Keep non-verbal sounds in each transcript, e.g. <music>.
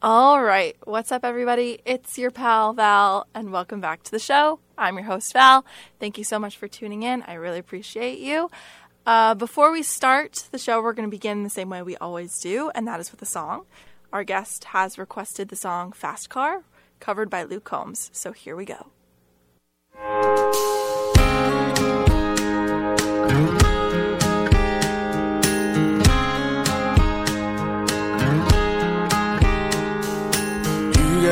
All right. What's up, everybody? It's your pal, Val, and welcome back to the show. I'm your host, Val. Thank you so much for tuning in. I really appreciate you. Uh, before we start the show, we're going to begin the same way we always do, and that is with a song. Our guest has requested the song Fast Car, covered by Luke Combs. So here we go.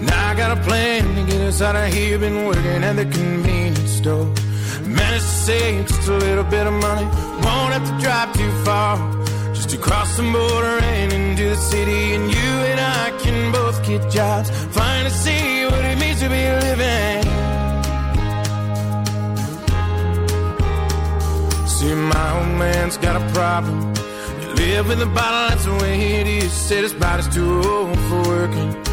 And I got a plan to get us out of here. Been working at the convenience store. Managed to save just a little bit of money. Won't have to drive too far. Just to cross the border and into the city. And you and I can both get jobs. Finally see what it means to be living. See, my old man's got a problem. You live with a bottle, that's the way it is. Said his body's too old for working.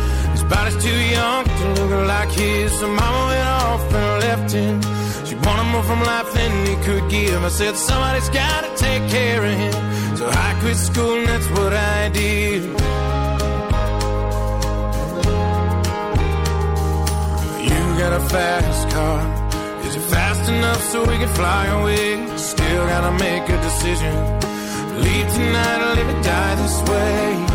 Body's too young to look like his. So mama went off and left him. She wanted more from life than he could give. I said, somebody's gotta take care of him. So I quit school and that's what I did. You got a fast car. Is it fast enough so we can fly away? Still gotta make a decision. Leave tonight or live and die this way.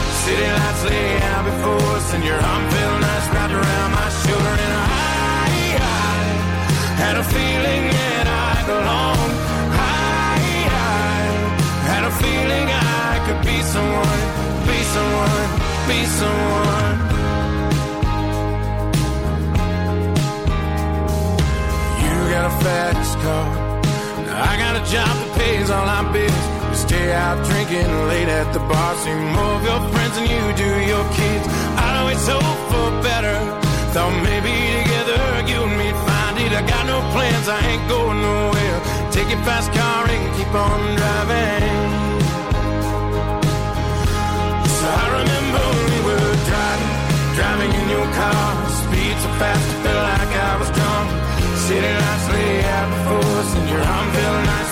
City lights lay out before us, and your arm felt nice wrapped around my shoulder. And I, I had a feeling that I belonged. I, I had a feeling I could be someone, be someone, be someone. You got a fast car. I got a job that pays all my bills. We stay out drinking late at the bar. See more of your friends than you do your kids. I always hope for better. Thought maybe together you and me'd find it. I got no plans, I ain't going nowhere. Take your fast car and keep on driving. So I remember we were driving, driving in your car. Speed so fast, it felt like I was drunk. City lights lay out before us, and your arm felt nice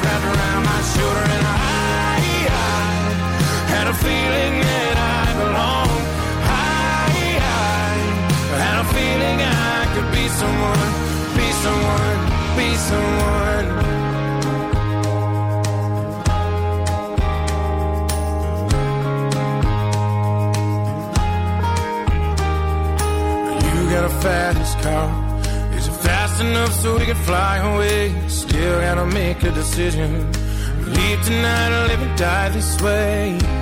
someone, be someone, be someone. You got a fast car. Is it fast enough so we can fly away? Still gotta make a decision. Leave tonight or live and die this way.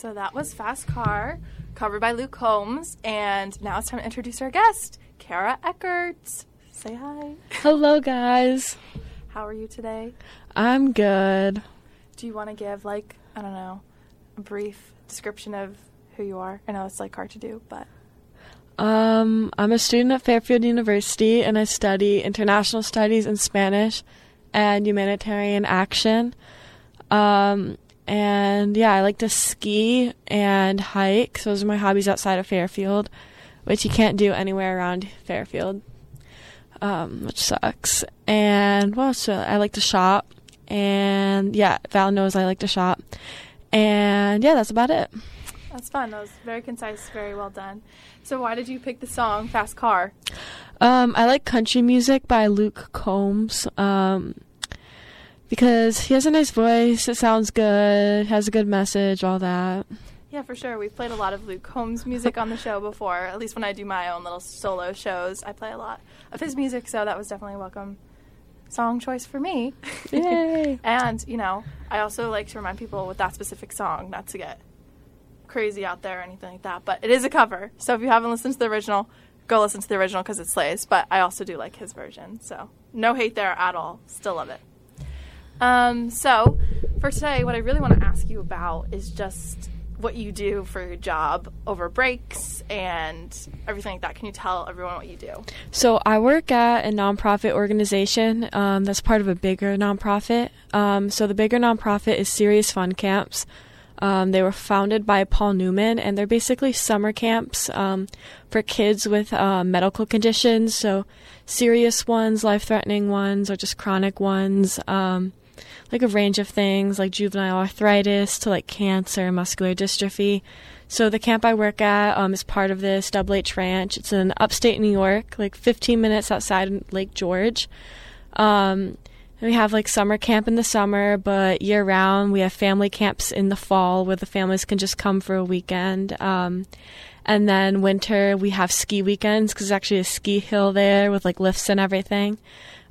So that was Fast Car, covered by Luke Combs, and now it's time to introduce our guest, Kara Eckert. Say hi. Hello, guys. How are you today? I'm good. Do you want to give, like, I don't know, a brief description of who you are? I know it's like hard to do, but Um, I'm a student at Fairfield University and I study international studies and Spanish and humanitarian action. Um, and yeah, I like to ski and hike. So those are my hobbies outside of Fairfield, which you can't do anywhere around Fairfield, um, which sucks. And what else? I like to shop. And yeah, Val knows I like to shop. And yeah, that's about it. That's fun. That was very concise, very well done. So, why did you pick the song Fast Car? Um, I like country music by Luke Combs. Um, because he has a nice voice, it sounds good, has a good message, all that. Yeah, for sure. We've played a lot of Luke Combs music on the show before. At least when I do my own little solo shows, I play a lot of his music, so that was definitely a welcome song choice for me. <laughs> Yay! and, you know, I also like to remind people with that specific song not to get crazy out there or anything like that, but it is a cover. So if you haven't listened to the original, go listen to the original because it slays. But I also do like his version, so no hate there at all. Still love it. Um, so for today, what I really want to ask you about is just what you do for your job over breaks and everything like that. Can you tell everyone what you do? So I work at a nonprofit organization um, that's part of a bigger nonprofit. Um, so the bigger nonprofit is Serious Fun Camps. Um, they were founded by Paul Newman, and they're basically summer camps um, for kids with uh, medical conditions. So serious ones, life-threatening ones, or just chronic ones. Um, like a range of things like juvenile arthritis to like cancer, muscular dystrophy. So the camp I work at um, is part of this Double H Ranch. It's in upstate New York, like 15 minutes outside Lake George. Um, we have like summer camp in the summer, but year round we have family camps in the fall where the families can just come for a weekend. Um, and then winter we have ski weekends because there's actually a ski hill there with like lifts and everything.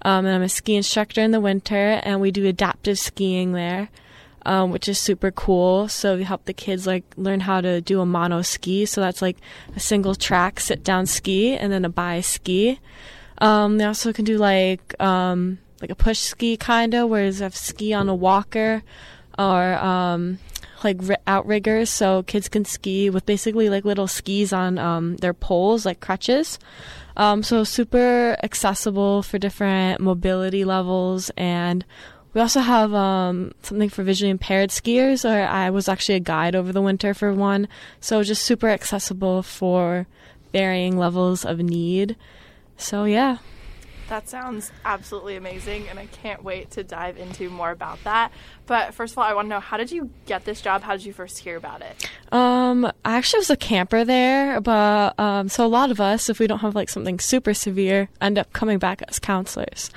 Um, and I'm a ski instructor in the winter, and we do adaptive skiing there, um, which is super cool. So we help the kids like learn how to do a mono ski. So that's like a single track sit down ski and then a bi ski. Um, they also can do like um, like a push ski kind of, where they have ski on a walker or like outriggers, so kids can ski with basically like little skis on um, their poles, like crutches. Um, so super accessible for different mobility levels and we also have um, something for visually impaired skiers, or I was actually a guide over the winter for one. So just super accessible for varying levels of need. So yeah. That sounds absolutely amazing, and I can't wait to dive into more about that. But first of all, I want to know how did you get this job? How did you first hear about it? Um, I actually was a camper there, but um, so a lot of us, if we don't have like something super severe, end up coming back as counselors,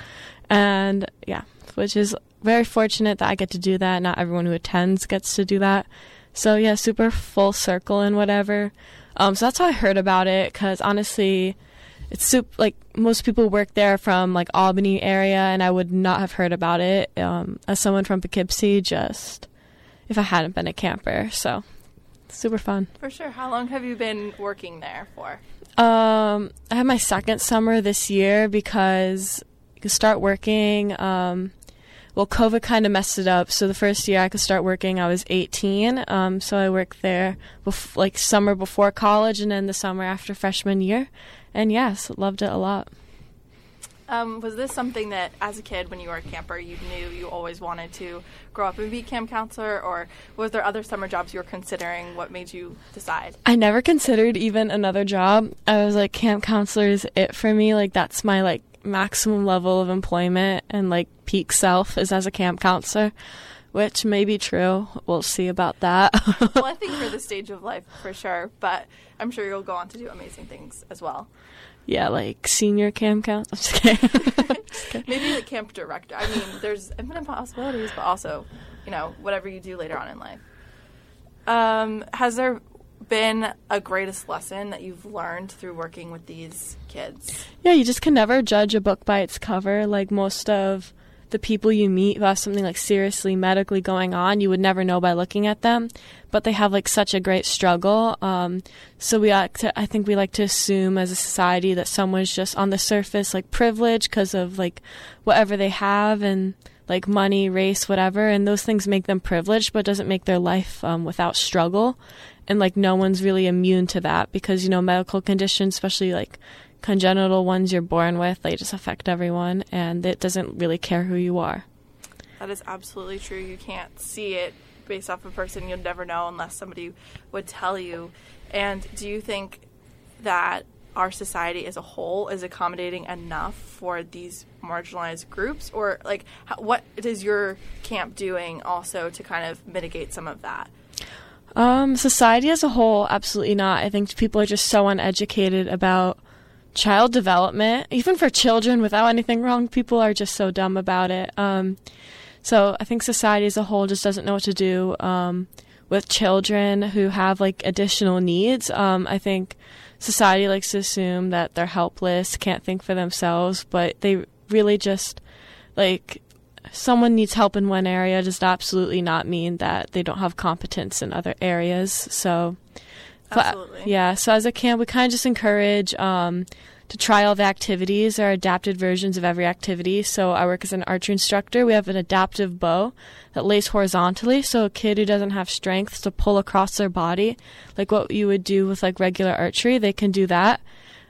and yeah, which is very fortunate that I get to do that. Not everyone who attends gets to do that. So yeah, super full circle and whatever. Um, so that's how I heard about it. Because honestly it's soup like most people work there from like Albany area, and I would not have heard about it um, as someone from Poughkeepsie just if I hadn't been a camper. So super fun. For sure. How long have you been working there for? Um, I had my second summer this year because you could start working. Um, well, COVID kind of messed it up. So the first year I could start working, I was 18. Um, so I worked there bef- like summer before college and then the summer after freshman year and yes, loved it a lot. Um, was this something that, as a kid, when you were a camper, you knew you always wanted to grow up and be camp counselor, or was there other summer jobs you were considering? What made you decide? I never considered even another job. I was like, camp counselor is it for me. Like that's my like maximum level of employment and like peak self is as a camp counselor which may be true. We'll see about that. <laughs> well, I think for the stage of life, for sure, but I'm sure you'll go on to do amazing things as well. Yeah, like senior camp count. I'm just kidding. <laughs> <laughs> Maybe like camp director. I mean, there's infinite possibilities, but also, you know, whatever you do later on in life. Um, has there been a greatest lesson that you've learned through working with these kids? Yeah, you just can never judge a book by its cover. Like most of the people you meet who have something like seriously medically going on, you would never know by looking at them. But they have like such a great struggle. Um, so we like to, I think we like to assume as a society that someone's just on the surface like privileged because of like whatever they have and like money, race, whatever, and those things make them privileged, but doesn't make their life um, without struggle. And like no one's really immune to that because you know medical conditions especially like congenital ones you're born with they just affect everyone and it doesn't really care who you are That is absolutely true. You can't see it based off a person. You'll never know unless somebody would tell you. And do you think that our society as a whole is accommodating enough for these marginalized groups, or like what is your camp doing also to kind of mitigate some of that? Um, society as a whole, absolutely not. I think people are just so uneducated about child development, even for children without anything wrong. People are just so dumb about it. Um, so I think society as a whole just doesn't know what to do um, with children who have like additional needs. Um, I think society likes to assume that they're helpless, can't think for themselves, but they really just like someone needs help in one area does absolutely not mean that they don't have competence in other areas. So, Absolutely. yeah. So as a camp, we kind of just encourage um, to try all the activities. or adapted versions of every activity. So I work as an archery instructor. We have an adaptive bow that lays horizontally, so a kid who doesn't have strength to pull across their body, like what you would do with like regular archery, they can do that.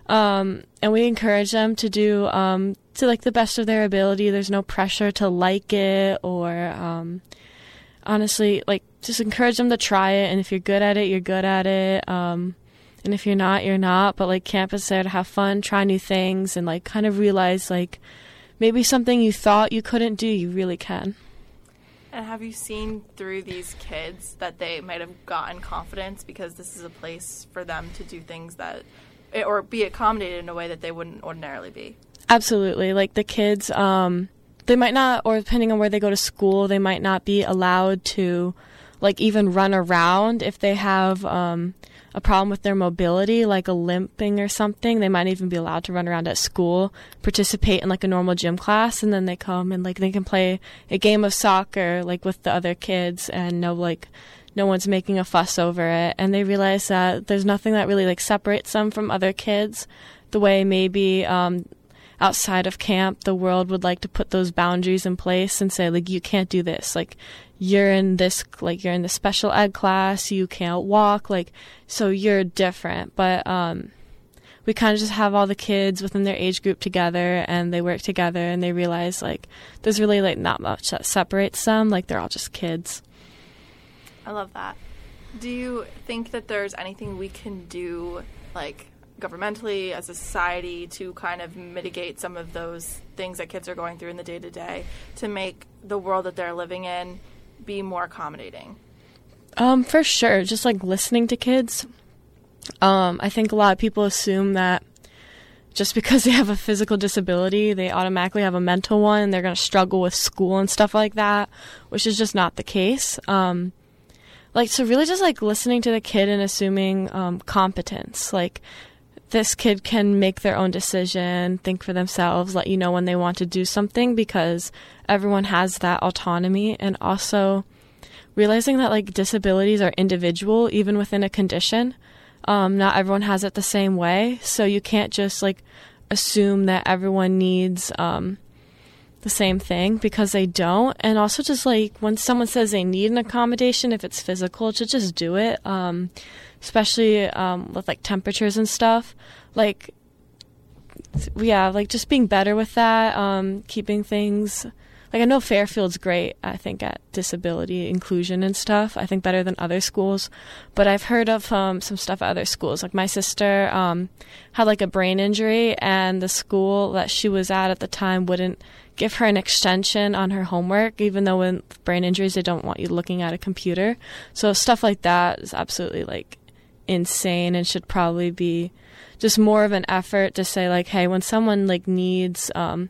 Um, and we encourage them to do um, to like the best of their ability. There's no pressure to like it or um, honestly, like just encourage them to try it. And if you're good at it, you're good at it. Um, and if you're not, you're not. But like camp is there to have fun, try new things, and like kind of realize like maybe something you thought you couldn't do, you really can. And have you seen through these kids that they might have gotten confidence because this is a place for them to do things that, or be accommodated in a way that they wouldn't ordinarily be? Absolutely. Like the kids, um, they might not, or depending on where they go to school, they might not be allowed to, like, even run around if they have um, a problem with their mobility, like a limping or something. They might even be allowed to run around at school, participate in like a normal gym class, and then they come and like they can play a game of soccer like with the other kids, and no like no one's making a fuss over it, and they realize that there's nothing that really like separates them from other kids, the way maybe. Um, outside of camp, the world would like to put those boundaries in place and say, like, you can't do this. Like, you're in this, like, you're in the special ed class, you can't walk, like, so you're different. But, um, we kind of just have all the kids within their age group together and they work together and they realize, like, there's really, like, not much that separates them. Like, they're all just kids. I love that. Do you think that there's anything we can do, like governmentally, as a society, to kind of mitigate some of those things that kids are going through in the day to day to make the world that they're living in be more accommodating? Um, for sure. Just like listening to kids. Um, I think a lot of people assume that just because they have a physical disability, they automatically have a mental one. And they're going to struggle with school and stuff like that, which is just not the case. Um, like, so really just like listening to the kid and assuming um, competence. Like, this kid can make their own decision, think for themselves, let you know when they want to do something because everyone has that autonomy. And also realizing that like disabilities are individual, even within a condition. Um, not everyone has it the same way. So you can't just like assume that everyone needs um, the same thing because they don't. And also just like when someone says they need an accommodation, if it's physical, to just do it. Um, especially um, with like temperatures and stuff. Like, yeah, like just being better with that, um, keeping things. Like I know Fairfield's great, I think at disability inclusion and stuff. I think better than other schools, but I've heard of um, some stuff at other schools. Like my sister um, had like a brain injury, and the school that she was at at the time wouldn't give her an extension on her homework, even though with brain injuries they don't want you looking at a computer. So stuff like that is absolutely like insane and should probably be just more of an effort to say like hey when someone like needs um,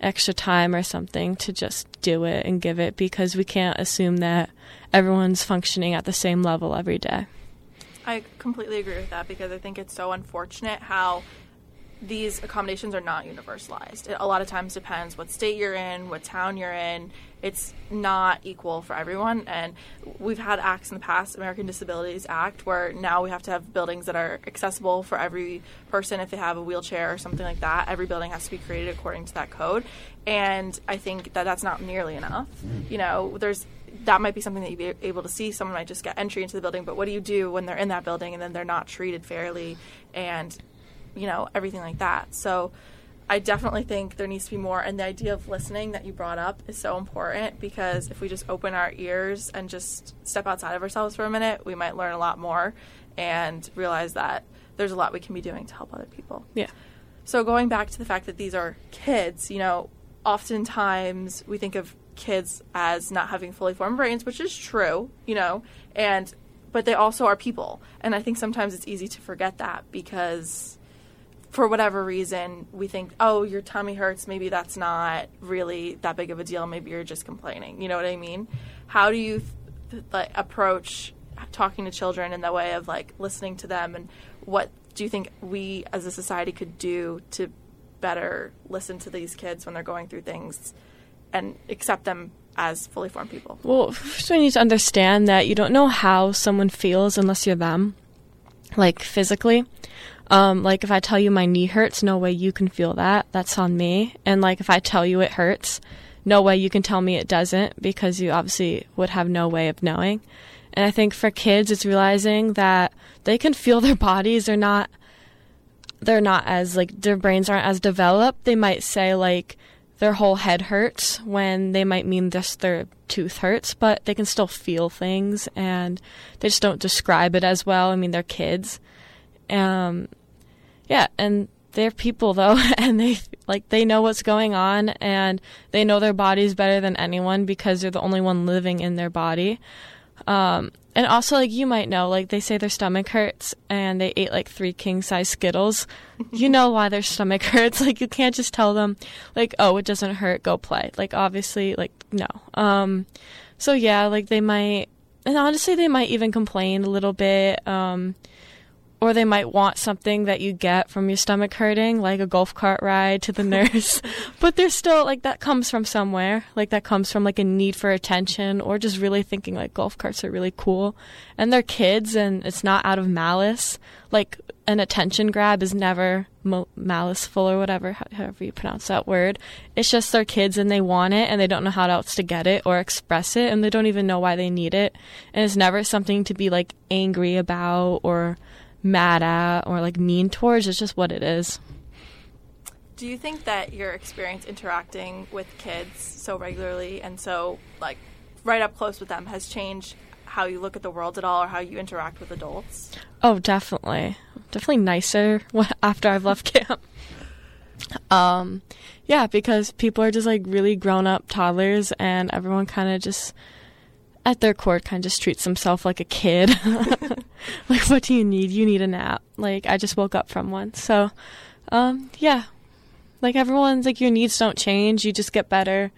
extra time or something to just do it and give it because we can't assume that everyone's functioning at the same level every day. I completely agree with that because I think it's so unfortunate how these accommodations are not universalized. It a lot of times depends what state you're in, what town you're in. It's not equal for everyone. And we've had acts in the past, American Disabilities Act, where now we have to have buildings that are accessible for every person if they have a wheelchair or something like that. Every building has to be created according to that code. And I think that that's not nearly enough. You know, there's that might be something that you'd be able to see. Someone might just get entry into the building, but what do you do when they're in that building and then they're not treated fairly and, you know, everything like that? So I definitely think there needs to be more. And the idea of listening that you brought up is so important because if we just open our ears and just step outside of ourselves for a minute, we might learn a lot more and realize that there's a lot we can be doing to help other people. Yeah. So going back to the fact that these are kids, you know, oftentimes we think of kids as not having fully formed brains, which is true, you know, and but they also are people. And I think sometimes it's easy to forget that because for whatever reason we think, "Oh, your tummy hurts, maybe that's not really that big of a deal, maybe you're just complaining." You know what I mean? How do you th- approach talking to children in the way of like listening to them and what do you think we as a society could do to better listen to these kids when they're going through things and accept them as fully formed people? Well, first we need to understand that you don't know how someone feels unless you're them, like physically. Um, like if I tell you my knee hurts, no way you can feel that. That's on me. And like if I tell you it hurts, no way you can tell me it doesn't because you obviously would have no way of knowing. And I think for kids, it's realizing that they can feel their <laughs> bodies. They're not, they're not as like their brains aren't as developed. They might say like their whole head hurts when they might mean just their tooth hurts, but they can still feel things and they just don't describe it as well. I mean, they're kids. Um, yeah, and they're people though, <laughs> and they like they know what's going on and they know their bodies better than anyone because they're the only one living in their body. Um, and also, like you might know, like they say their stomach hurts and they ate like three king size Skittles. you know why their stomach <laughs> hurts. Like you can't just tell them, like, oh, it doesn't hurt, go play. Like obviously, like no. Um, so yeah, like they might, and honestly, they might even complain a little bit. Um, or they might want something that you get from your stomach hurting, like a golf cart ride to the <laughs> nurse. but they're still like that comes from somewhere. Like that comes from like a need for attention or just really thinking like golf carts are really cool. And they're kids and it's not out of malice. Like an attention grab is never maliceful or whatever, however you pronounce that word. It's just they're kids and they want it and they don't know how else to get it or express it and they don't even know why they need it. And it's never something to be like angry about or mad at or like mean towards. It's just what it is. Do you think that your experience interacting with kids so regularly and so like right up close with them has changed how you look at the world at all or how you interact with adults? Oh, definitely. Definitely nicer <laughs> after I've left <laughs> camp. Um, yeah, because people are just like really grown up toddlers and everyone kind of just at their core kind of just treats himself like a kid. <laughs> like, what do you need? You need a nap. Like, I just woke up from one. So, um, yeah. Like, everyone's like, your needs don't change. You just get better.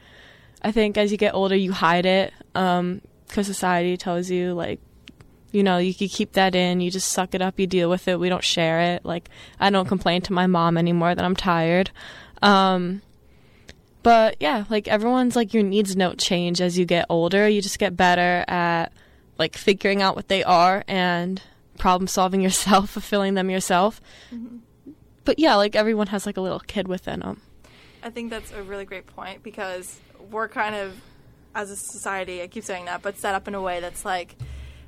I think as you get older, you hide it. Um, cause society tells you, like, you know, you can keep that in. You just suck it up. You deal with it. We don't share it. Like, I don't complain to my mom anymore that I'm tired. Um, but yeah, like everyone's like your needs don't change as you get older. You just get better at like figuring out what they are and problem solving <laughs> yourself, fulfilling them yourself. Mm-hmm. But yeah, like everyone has like a little kid within them. I think that's a really great point because we're kind of as a society, I keep saying that, but set up in a way that's like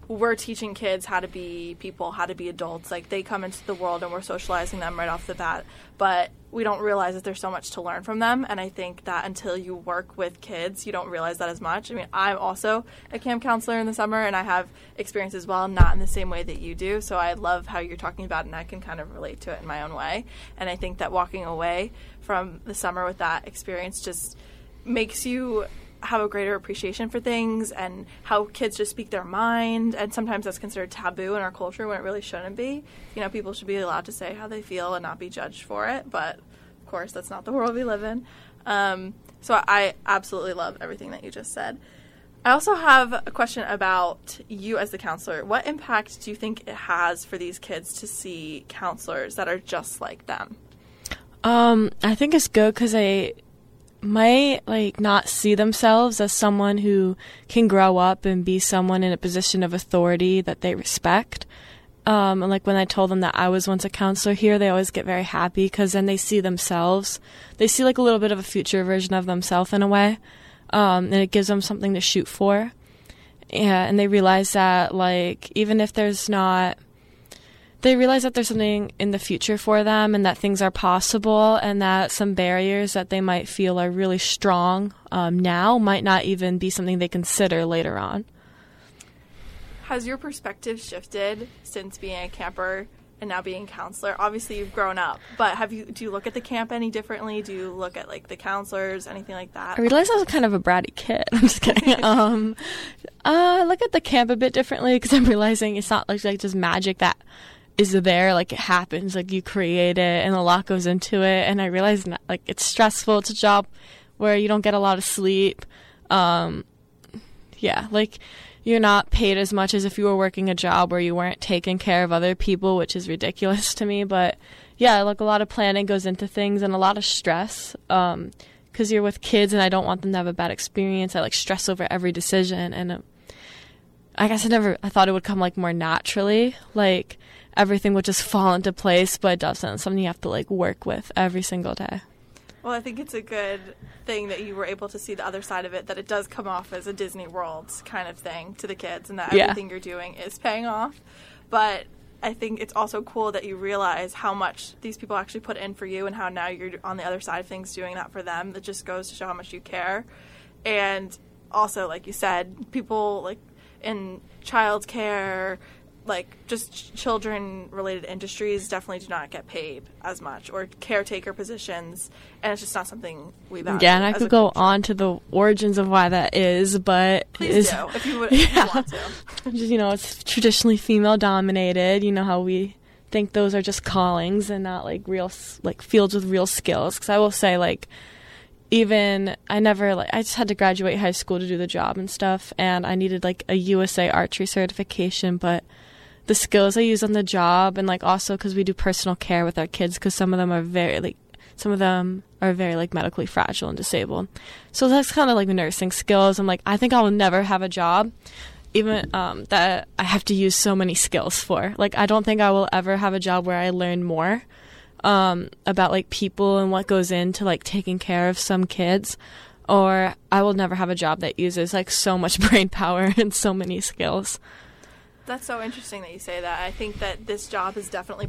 we're teaching kids how to be people, how to be adults. Like they come into the world and we're socializing them right off the bat, but we don't realize that there's so much to learn from them. And I think that until you work with kids, you don't realize that as much. I mean, I'm also a camp counselor in the summer and I have experience as well, not in the same way that you do. So I love how you're talking about it and I can kind of relate to it in my own way. And I think that walking away from the summer with that experience just makes you have a greater appreciation for things and how kids just speak their mind and sometimes that's considered taboo in our culture when it really shouldn't be. You know people should be allowed to say how they feel and not be judged for it but of course that's not the world we live in. Um, so i absolutely love everything that you just said. I also have a question about you as the counselor. What impact do you think it has for these kids to see counselors that are just like them? Um, I think it's good because I might like not see themselves as someone who can grow up and be someone in a position of authority that they respect. Um, and like when I told them that I was once a counselor here, they always get very happy because then they see themselves. They see like a little bit of a future version of themselves in a way, um, and it gives them something to shoot for. yeah, and they realize that like even if there's not they realize that there's something in the future for them and that things are possible and that some barriers that they might feel are really strong um, now might not even be something they consider later on. Has your perspective shifted since being a camper and now being a counselor? Obviously, you've grown up, but have you do you look at the camp any differently? Do you look at like the counselors, anything like that? I realized I was kind of a bratty kid. <laughs> I'm just kidding. <laughs> um, uh, I look at the camp a bit differently because I'm realizing it's not like, like just magic that is there like it happens like you create it and a lot goes into it. And i realize not, like it's stressful. It's a job where you don't get a lot of sleep. Um yeah like you're not paid as much as if you were working a job where you weren't taking care of other people which is ridiculous to me. But yeah like a lot of planning goes into things and a lot of stress um because you're with kids and i don't want them to have a bad experience. I like stress over every decision. And uh, i guess i never i thought it would come like more naturally like everything would just fall into place, but it doesn't. It's something you have to like work with every single day. Well, I think it's a good thing that you were able to see the other side of it, that it does come off as a Disney World kind of thing to the kids, and that Yeah. everything you're doing is paying off. But I think it's also cool that you realize how much these people actually put in for you and how now you're on the other side of things doing that for them. That just goes to show how much you care. And also, like you said, people like in child care, like just children related industries definitely do not get paid as much or caretaker positions and it's just not something we value Yeah, and I could go on to the origins of why that is, but please do if you would <laughs> Yeah. you want to <laughs> just, you know, it's traditionally female dominated. You know how we think those are just callings and not like real like fields with real skills. Because I will say, like, even I never like I just had to graduate high school to do the job and stuff, and I needed like a USA archery certification, but the skills I use on the job and like also because we do personal care with our kids because some of them are very like some of them are very like medically fragile and disabled. So that's kind of like nursing skills. I'm like i think i will never have a job even um, that i have to use so many skills for. Like i don't think i will ever have a job where i learn more um, about like people and what goes into like taking care of some kids or i will never have a job that uses like so much <laughs> brain power and so many skills That's so interesting that you say that. I think that this job has definitely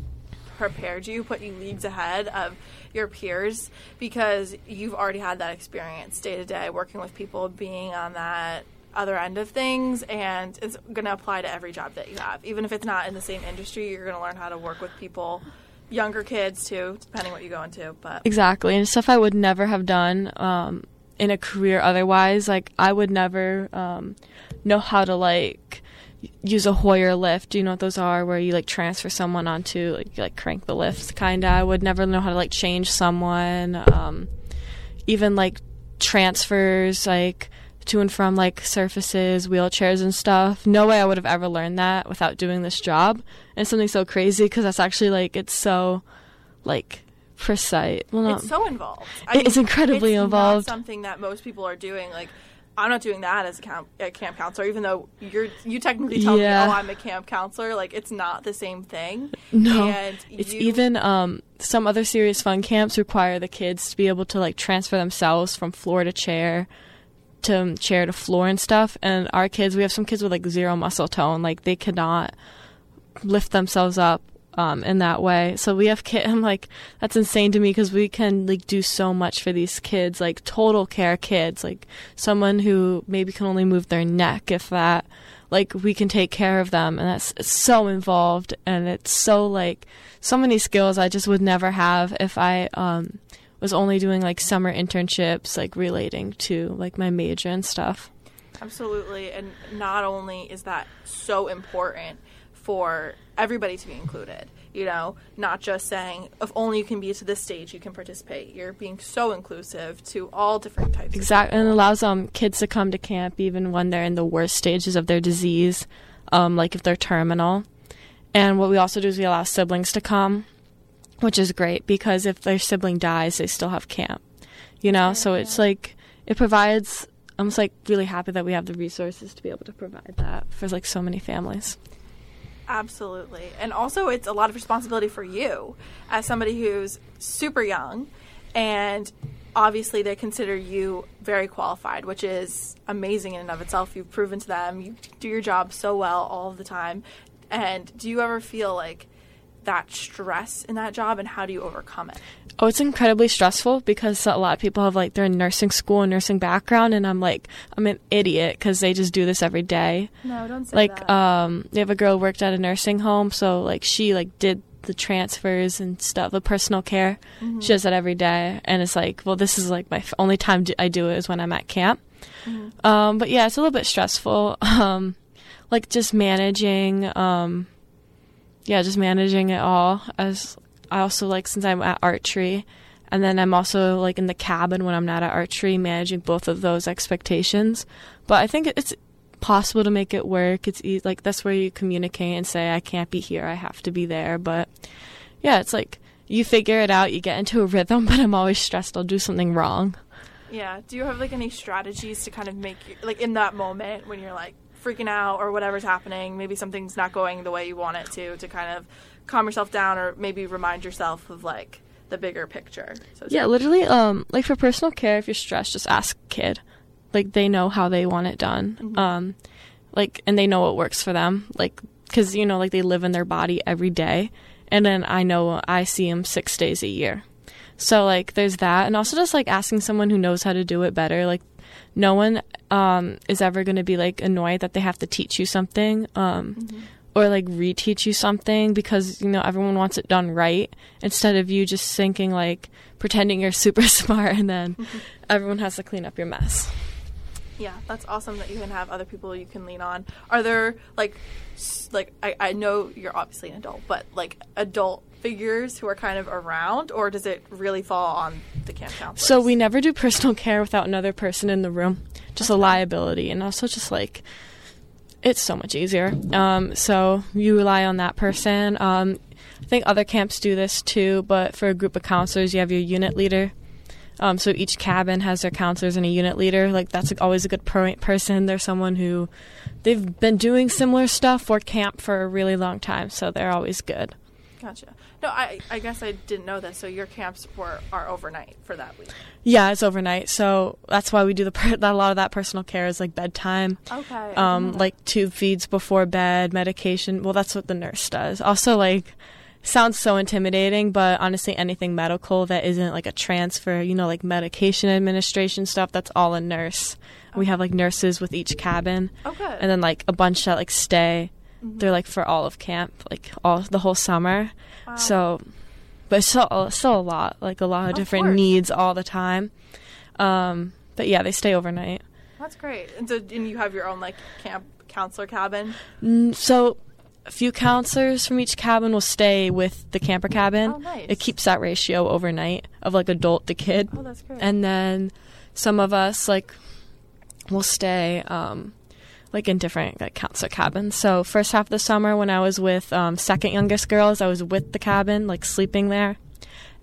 prepared you, put you leagues ahead of your peers because you've already had that experience day to day working with people, being on that other end of things, and it's going to apply to every job that you have. Even if it's not in the same industry, you're going to learn how to work with people, younger kids too, depending what you go into. But Exactly, and stuff I would never have done um, in a career otherwise. Like I would never um, know how to like use a Hoyer lift. Do you know what those are? Where you like transfer someone onto like you, like crank the lifts, kinda. I would never know how to like change someone. Um, even like transfers, like to and from like surfaces, wheelchairs and stuff. No way I would have ever learned that without doing this job. And it's something so crazy because that's actually like it's so like precise. Well, not, it's so involved. It is incredibly it's involved. Not something that most people are doing. Like, I'm not doing that as a camp, a camp counselor, even though you're you technically tell Yeah. me, oh, I'm a camp counselor. Like, it's not the same thing. No, and it's you- even um, some other serious fun camps require the kids to be able to like transfer themselves from floor to chair to chair to floor and stuff. And our kids, we have some kids with like zero muscle tone, like they cannot lift themselves up um, in that way. So we have kid. <laughs> I'm like, that's insane to me because we can like do so much for these kids, like total care kids, like someone who maybe can only move their neck if that. Like we can take care of them, and that's so involved, and it's so like so many skills I just would never have if I um, was only doing like summer internships, like relating to like my major and stuff. Absolutely. And not only is that so important for everybody to be included, you know, not just saying if only you can be to this stage, you can participate. You're being so inclusive to all different types. of Exactly, and it allows um kids to come to camp even when they're in the worst stages of their disease, um like if they're terminal. And what we also do is we allow siblings to come, which is great because if their sibling dies, they still have camp. You know, so it's like it provides. I'm just like really happy that we have the resources to be able to provide that for like so many families. Absolutely. And also, it's a lot of responsibility for you as somebody who's super young and obviously they consider you very qualified, which is amazing in and of itself. You've proven to them you do your job so well all the time. And do you ever feel like that stress in that job, and how do you overcome it? Oh, it's incredibly stressful because a lot of people have like they're in nursing school and nursing background, and I'm like, I'm an idiot because they just do this every day. No, don't say like, that. um, they have a girl who worked at a nursing home, so like she like did the transfers and stuff, the personal care. Mm-hmm. She does that every day, and it's like, well, this is like my f- only time d- I do it is when I'm at camp. Mm-hmm. Um, but yeah, it's a little bit stressful. <laughs> Um, like just managing, um, yeah, just managing it all. As I also like since I'm at archery, and then I'm also like in the cabin when I'm not at archery, managing both of those expectations. But I think it's possible to make it work. It's e- like that's where you communicate and say I can't be here, I have to be there. But yeah, it's like you figure it out, you get into a rhythm. <laughs> But I'm always stressed I'll do something wrong. yeah. Do you have like any strategies to kind of make you, like in that moment when you're like freaking out or whatever's happening, maybe something's not going the way you want it to, to kind of calm yourself down or maybe remind yourself of like the bigger picture? So Yeah, literally, um, like for personal care, if you're stressed, just ask a kid. Like they know how they want it done. Um, like and they know what works for them. Like because you know, like they live in their body every day, and then I know I see them six days a year. So like there's that, and also just like asking someone who knows how to do it better. Like no one um, is ever going to be like annoyed that they have to teach you something. Um, or like reteach you something because you know everyone wants it done right instead of you just thinking like pretending you're <laughs> super smart and then everyone has to clean up your mess. Yeah, that's awesome that you can have other people you can lean on. Are there like, like I, I know you're obviously an adult, but like adult figures who are kind of around, or does it really fall on the camp counselors? So we never do personal care without another person in the room. Just a liability and also just like it's so much easier. Um, so you rely on that person. Um, I think other camps do this too, but for a group of counselors, you have your unit leader. Um, so each cabin has their counselors and a unit leader. Like that's always a good per- person. They're someone who they've been doing similar stuff for camp for a really long time, so they're always good. Gotcha. No, I I guess I didn't know this. So your camps were are overnight for that week. Yeah, it's overnight, so that's why we do the per- a lot of that personal care is like bedtime. Okay. Um, like tube feeds before bed, medication. Well, that's what the nurse does. Also, like, sounds so intimidating, but honestly, anything medical that isn't like a transfer, you know, like medication administration stuff, that's all a nurse. We have like nurses with each cabin, Oh, good. and then like a bunch that like stay. Mm-hmm. They're like for all of camp, like all the whole summer. Wow. So, but still, still a lot, like a lot of Of different course. needs all the time. Um, but yeah, they stay overnight. that's great. And so and you have your own like camp counselor cabin. So, a few counselors from each cabin will stay with the camper cabin. Oh, nice. It keeps that ratio overnight of like adult to kid. Oh, that's great. And then some of us like will stay um, like in different like counselor cabins. So first half of the summer when I was with um, second youngest girls, I was with the cabin like sleeping there.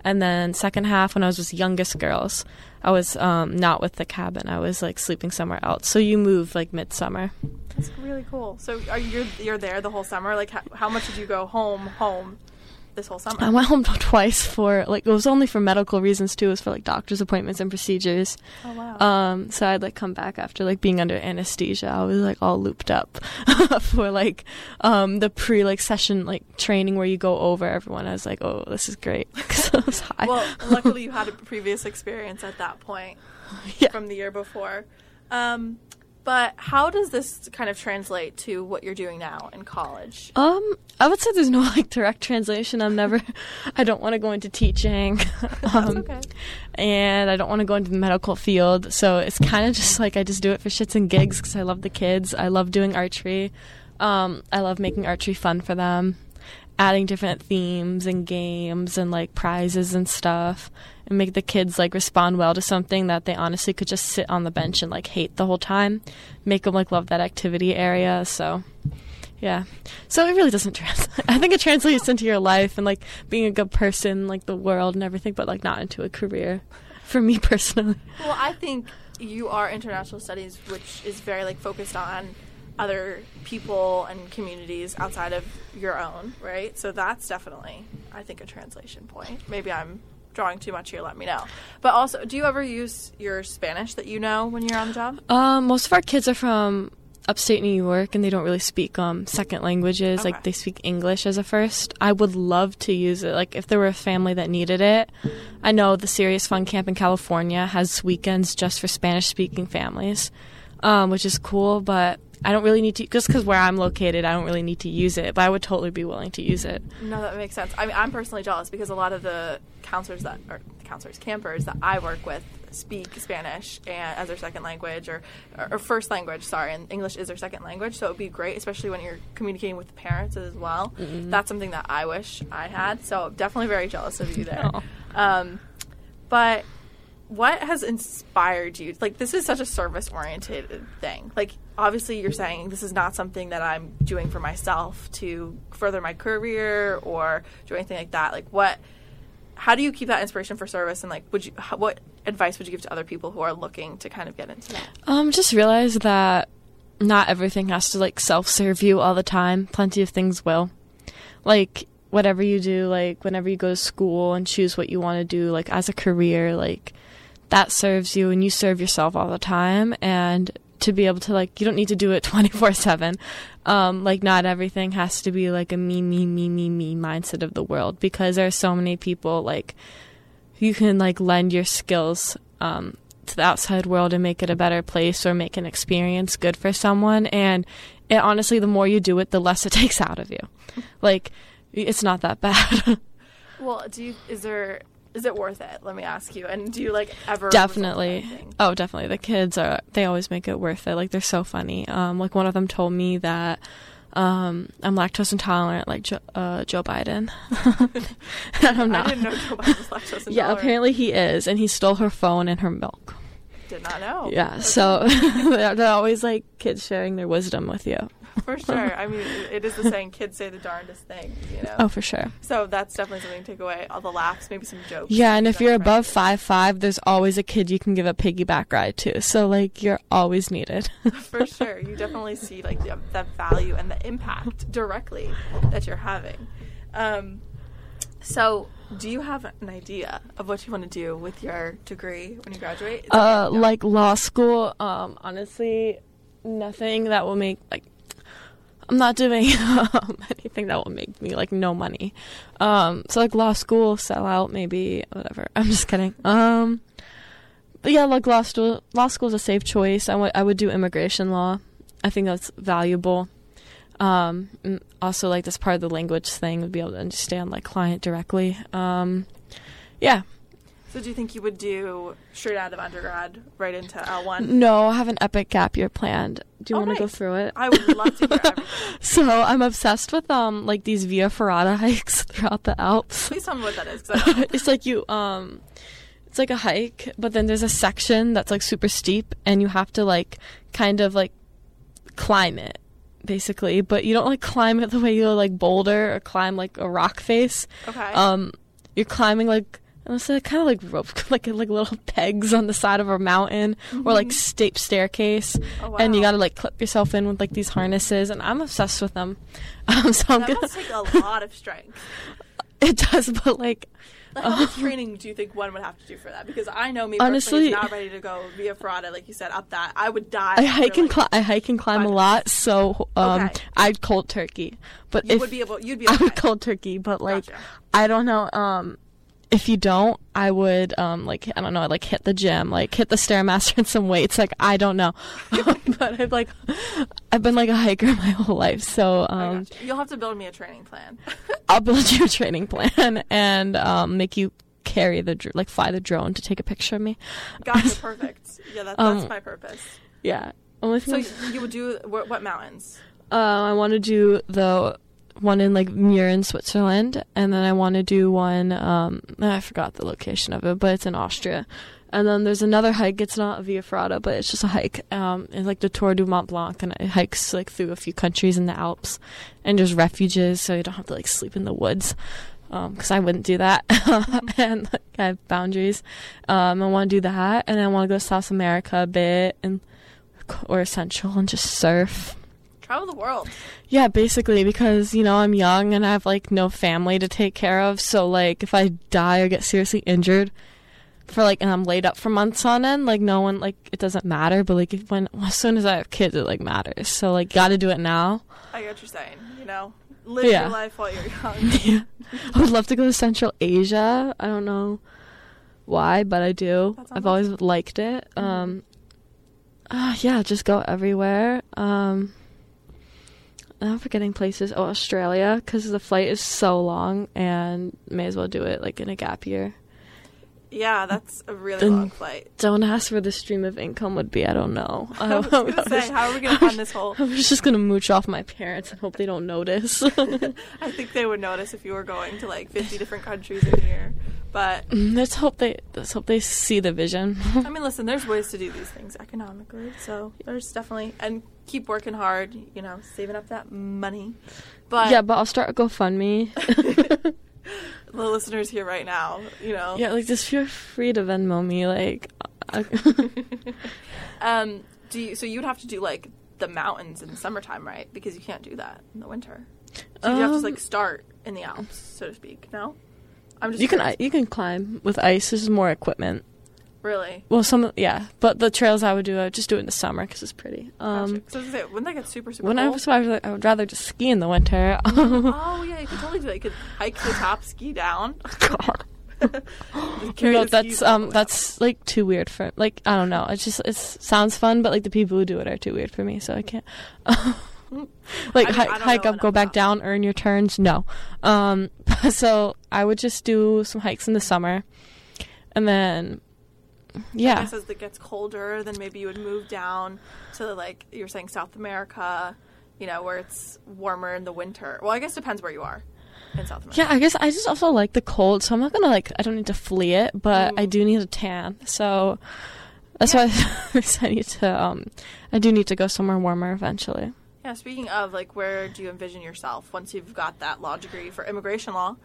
And then second half when I was with youngest girls, I was um, not with the cabin. I was like sleeping somewhere else. So you move like midsummer. That's really cool. So are you you're there the whole summer? Like how, how much did you go home home this whole summer? I went home <laughs> twice for like it was only for medical reasons too. It was for like doctor's appointments and procedures. oh wow. Um, so I'd like come back after like being under anesthesia. I was like all looped up <laughs> for like um the pre like session like training where you go over everyone. I was like, oh, this is great <laughs> because I was high. well, luckily you had a previous experience at that point Yeah. from the year before. Um, but how does this kind of translate to what you're doing now in college? Um, I would say there's no like direct translation. I'm never, <laughs> I don't want to go into teaching, <laughs> um, okay. and I don't want to go into the medical field. So it's kind of just like I just do it for shits and gigs because I love the kids. I love doing archery. Um, I love making archery fun for them, adding different themes and games and like prizes and stuff, and make the kids like respond well to something that they honestly could just sit on the bench and like hate the whole time. Make them like love that activity area. So. Yeah. So it really doesn't <laughs> translate. I think it translates into your life and like being a good person, like the world and everything, but like not into a career for me <laughs> personally. Well, I think you are international studies, which is very like focused on other people and communities outside of your own, right? So that's definitely, I think, a translation point. Maybe I'm drawing too much here, let me know. But also, do you ever use your Spanish that you know when you're on the job? Um, most of our kids are from upstate New York, and they don't really speak um second languages. Okay. Like they speak English as a first. I would love to use it. Like if there were a family that needed it, I know the Serious Fun Camp in California has weekends just for Spanish speaking families, um, which is cool. But I don't really need to just because where I'm located, I don't really need to use it. But I would totally be willing to use it. No, that makes sense. I mean, I'm personally jealous because a lot of the counselors that, or counselors, campers that I work with speak Spanish and as their second language or, or, first language, sorry, and English is their second language. So it would be great, especially when you're communicating with the parents as well. That's something that I wish I had. So definitely very jealous of you there. <laughs> Um, but what has inspired you? Like, this is such a service oriented thing. Like, obviously, you're saying this is not something that I'm doing for myself to further my career or do anything like that. Like, what, how do you keep that inspiration for service? And, like, would you, how, what advice would you give to other people who are looking to kind of get into that? Um, just realize that not everything has to like self serve you all the time. Plenty of things will. Like whatever you do, like whenever you go to school and choose what you want to do, like as a career, like that serves you and you serve yourself all the time and to be able to like you don't need to do it <laughs> 24/7. Um like not everything has to be like a me me me me me mindset of the world because there are so many people like you can like lend your skills um, to the outside world and make it a better place or make an experience good for someone. And it, honestly, the more you do it, the less it <laughs> takes out of you. Like, it's not that bad. <laughs> Well, do you, is there, is it worth it? Let me ask you. And do you, like, ever. definitely. Oh, definitely. The kids are, they always make it worth it. Like, they're so funny. Um, like, one of them told me that. Um, I'm lactose intolerant, like Joe, uh, Joe Biden. <laughs> and I'm not. I didn't know Joe Biden was lactose <laughs> intolerant. Yeah, apparently he is, and he stole her phone and her milk. Did not know. Yeah, Okay. so <laughs> they're, they're always like kids sharing their wisdom with you. <laughs> For sure. I mean, it is the saying, kids say the darndest things, you know? Oh, for sure. So that's definitely something to take away. All the laughs, maybe some jokes. Yeah, and if you're above five five, there's always a kid you can give a piggyback ride to. So like you're always needed. <laughs> For sure. You definitely see, like, the, the value and the impact directly that you're having. Um, so, do you have an idea of what you want to do with your degree when you graduate? Uh, like law school. Um, honestly, nothing that will make like. I'm not doing <laughs> um, anything that will make me like no money. Um, so like law school, sell out, maybe whatever. <laughs> I'm just kidding. Um, but yeah, like law school, law school is a safe choice. I would I would do immigration law. I think that's valuable. Um, also like this part of the language thing would be able to understand like client directly. Um, yeah, So, do you think you would do straight out of undergrad right into L1? No, I have an epic gap year planned. Do you Oh, want to go through it? I would love to hear everything. <laughs> So I'm obsessed with um like these Via Ferrata <laughs> hikes throughout the Alps. Please tell me what that is. 'cause I <laughs> don't know. it's like you um it's like a hike, but then there's a section that's like super steep and you have to like kind of like climb it basically, but you don't like climb it the way you like boulder or climb like a rock face. Okay. Um you're climbing like it's kind of like rope, <laughs> like like little pegs on the side of a mountain, or like steep staircase, Oh, and you got to like clip yourself in with like these harnesses, and I'm obsessed with them. <laughs> Um, so I'm that gonna. must take a lot of strength. <laughs> It does, but like Like, how much training do you think one would have to do for that? Because I know me personally Honestly- is not ready to go via Ferrata, like you said, up that. I would die. I hike and like, cli- I hike and climb a lot, so um, Okay. I'd cold turkey. But You if would be able. You'd be. I would cold turkey, but like Gotcha. I don't know. Um, if you don't, I would um like I don't know, I'd like hit the gym, like hit the stairmaster and some weights. Like I don't know, <laughs> but I've like I've been like a hiker <laughs> my whole life, so um gotcha. You'll have to build me a training plan. <laughs> I'll build you a training plan and um make you carry the dr- like fly the drone to take a picture of me. Gotcha. Perfect. Yeah, that, Um, that's my purpose. Yeah. Only So you would do what, what mountains? Uh, I want to do the one in like Muir in Switzerland, and then I want to do one. Um, I forgot the location of it, but it's in Austria. And then there's another hike. It's not Via Ferrata, but it's just a hike. Um, it's like the Tour du Mont Blanc, and it hikes like through a few countries in the Alps. And there's refuges, so you don't have to like sleep in the woods. Because I wouldn't do that, <laughs> and like, I have boundaries. Um, I want to do that, and I want to go to South America a bit, and or Central, and just surf Travel the world. Yeah, basically because, you know, I'm young and I have like no family to take care of. So like if I die or get seriously injured for like and I'm laid up for months on end, like no one like it doesn't matter, but like if, when as soon as I have kids it like matters. So like got to do it now. I get what you're saying. You know, live Yeah. your life while you're young. <laughs> yeah. I would love to go to Central Asia. I don't know why, but I do. I've always liked it. Um uh, yeah, just go everywhere. Um I'm forgetting places. Oh, Australia, because the flight is so long, and may as well do it like in a gap year. Yeah, that's a really Then- long flight. Don't ask where the stream of income would be. I don't know. <laughs> I um, was <laughs> gonna say, how are we gonna <laughs> fund this whole? I was just gonna mooch off my parents and hope they don't notice. I think they would notice if you were going to like 50 different countries in a year. But <laughs> let's hope they let's hope they see the vision. I mean, listen, there's ways to do these things economically. So there's definitely and keep working hard. You know, saving up that money. But yeah, but I'll start a GoFundMe. <laughs> <laughs> the listeners here right now, you know, yeah, like just feel free to Venmo me. Like, um, do you? So you would have to do like the mountains in the summertime, right? Because you can't do that in the winter. So you have to Um, like start in the Alps, so to speak. No, I'm just you can you can climb with ice. This is more equipment. really. Well, some yeah, but the trails I would do, I would just do it in the summer because it's pretty. Gotcha. Um, so I say, wouldn't that get super super when I cold? was, I was like, I would rather just ski in the winter. oh <laughs> yeah, you could totally do that. You could hike to the top, ski down. <laughs> God. No, <laughs> that's skis all the um that's like too weird for like I don't know. It just it sounds fun, but like the people who do it are too weird for me, so I can't. <laughs> like I mean, hike, hike up, go back about down, earn your turns. No, um, <laughs> so I would just do some hikes in the summer, and then I yeah, guess as it gets colder, then maybe you would move down to like you were saying South America, you know, where it's warmer in the winter. Well, I guess it depends where you are in South America. yeah. I guess I just also like the cold, so I'm not gonna like. I don't need to flee it, but I Mm. do need a tan. So that's why <laughs> I need to. Um, I do need to go somewhere warmer eventually. Yeah, speaking of like where do you envision yourself once you've got that law degree for immigration law?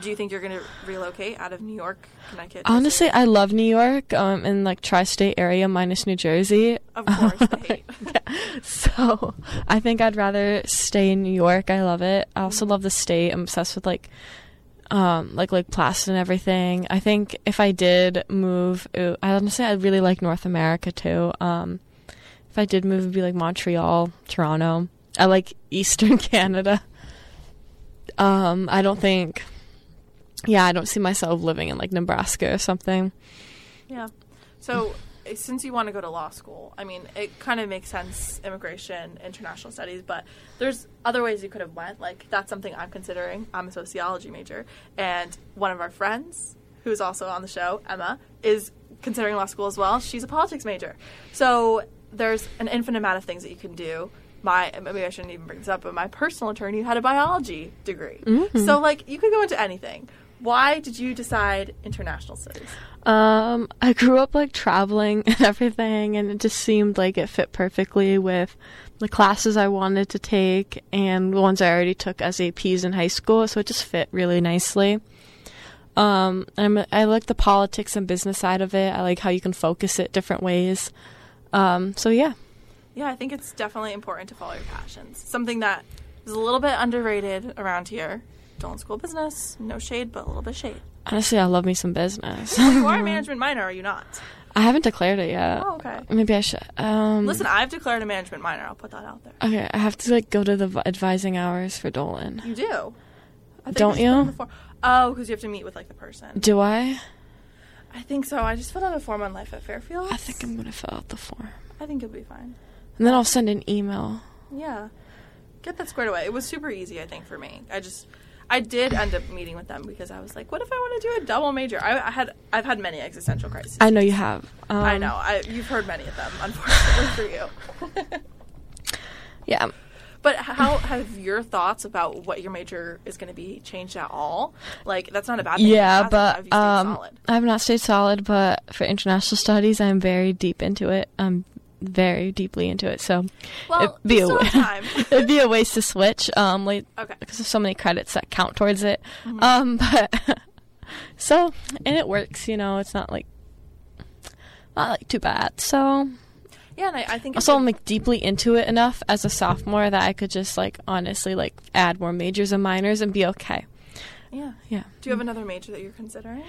Do you think you're going to relocate out of New York, Connecticut? Honestly, I love New York, um, in like tri-state area minus New Jersey. of course, <laughs> hate. So I think I'd rather stay in New York. I love it. I also love the state. I'm obsessed with like, um, like Lake Placid and everything. I think if I did move, ooh, I honestly I'd really like North America too. Um, if I did move, it'd be like Montreal, Toronto. I like <laughs> Eastern Canada. Um, I don't think. Yeah, I don't see myself living in like Nebraska or something. Yeah. So, eh, since you want to go to law school, I mean, it kind of makes sense, immigration, international studies, but there's other ways you could have went. Like that's something I'm considering. I'm a sociology major, and one of our friends, who's also on the show, Emma, is considering law school as well. She's a politics major. So there's an infinite amount of things that you can do. My maybe I shouldn't even bring this up, but my personal attorney had a biology degree. So like you could go into anything. Why did you decide international studies? Um, I grew up like traveling <laughs> and everything, and it just seemed like it fit perfectly with the classes I wanted to take and the ones I already took as APs in high school. So it just fit really nicely. Um, I'm, I like the politics and business side of it. I like how you can focus it different ways. Um, so yeah, Yeah, I think it's definitely important to follow your passions. Something that is a little bit underrated around here. Dolan School of Business, no shade, but a little bit shade. honestly, I love me some business. You are a <laughs> management minor, are you not? I haven't declared it yet. Oh, okay. Maybe I should. Um, Listen, I've declared a management minor. I'll put that out there. Okay, I have to like go to the advising hours for Dolan. You do. Don't I just put in you? Oh, because you have to meet with like the person. Do I? I think so. I just filled out a form on Life at Fairfield. I think I'm gonna fill out the form, I think you'll be fine. and then I'll send an email. Yeah. Get that squared away. It was super easy, I think, for me. I just, I did end up meeting with them because I was like, what if I want to do a double major? I, I had, I've had many existential crises. I know you have. Um, I know. I, you've heard many of them, unfortunately for you. <laughs> Yeah. But how have your thoughts about what your major is going to be changed at all? Like, that's not a bad thing. Yeah, but um, solid? I have not stayed solid. But for international studies, I'm very deep into it. I'm very deeply into it. So Well, it'd be a <laughs> it'd be a waste to switch. Um, like Okay. because there's so many credits that count towards it. Mm-hmm. Um, <laughs> but so and it works. You know, it's not like not like too bad. So Yeah, and I, I think Also, I'm like deeply into it enough as a sophomore that I could just like honestly like add more majors and minors and be okay. yeah. Yeah. Do you have another major that you're considering?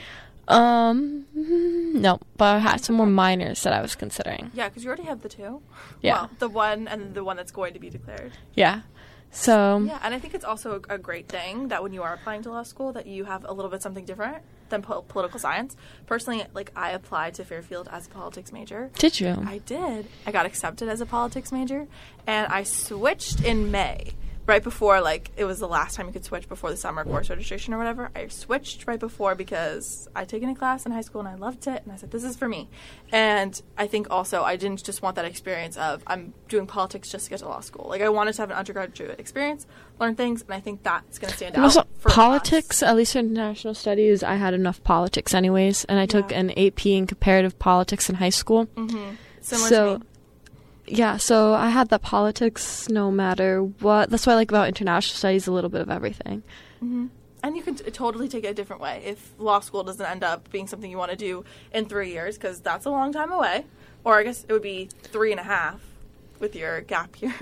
Um, no, but I had some more minors that I was considering. Yeah, because you already have the two. Yeah. Well, the one and the one that's going to be declared. Yeah. So Yeah, and I think it's also a, a great thing that when you are applying to law school, that you have a little bit something different than po- political science. Personally, like I applied to Fairfield as a politics major. did you? I did. I got accepted as a politics major, and I switched in May, right before like it was the last time you could switch before the summer course registration or whatever. I switched right before because I'd taken a class in high school and I loved it, and I said this is for me. And I think also I didn't just want that experience of I'm doing politics just to get to law school. Like I wanted to have an undergraduate experience, learn things, and I think that's going to stand And out. also, us. politics, at least for international studies, I had enough politics anyways, and I took Yeah. an AP in comparative politics in high school. Mm-hmm. Similar so, to me. Yeah, so I had that politics no matter what. That's what I like about international studies, a little bit of everything. hmm And you can t- totally take it a different way if law school doesn't end up being something you want to do in three years, because that's a long time away. Or I guess it would be three and a half with your gap <laughs> year.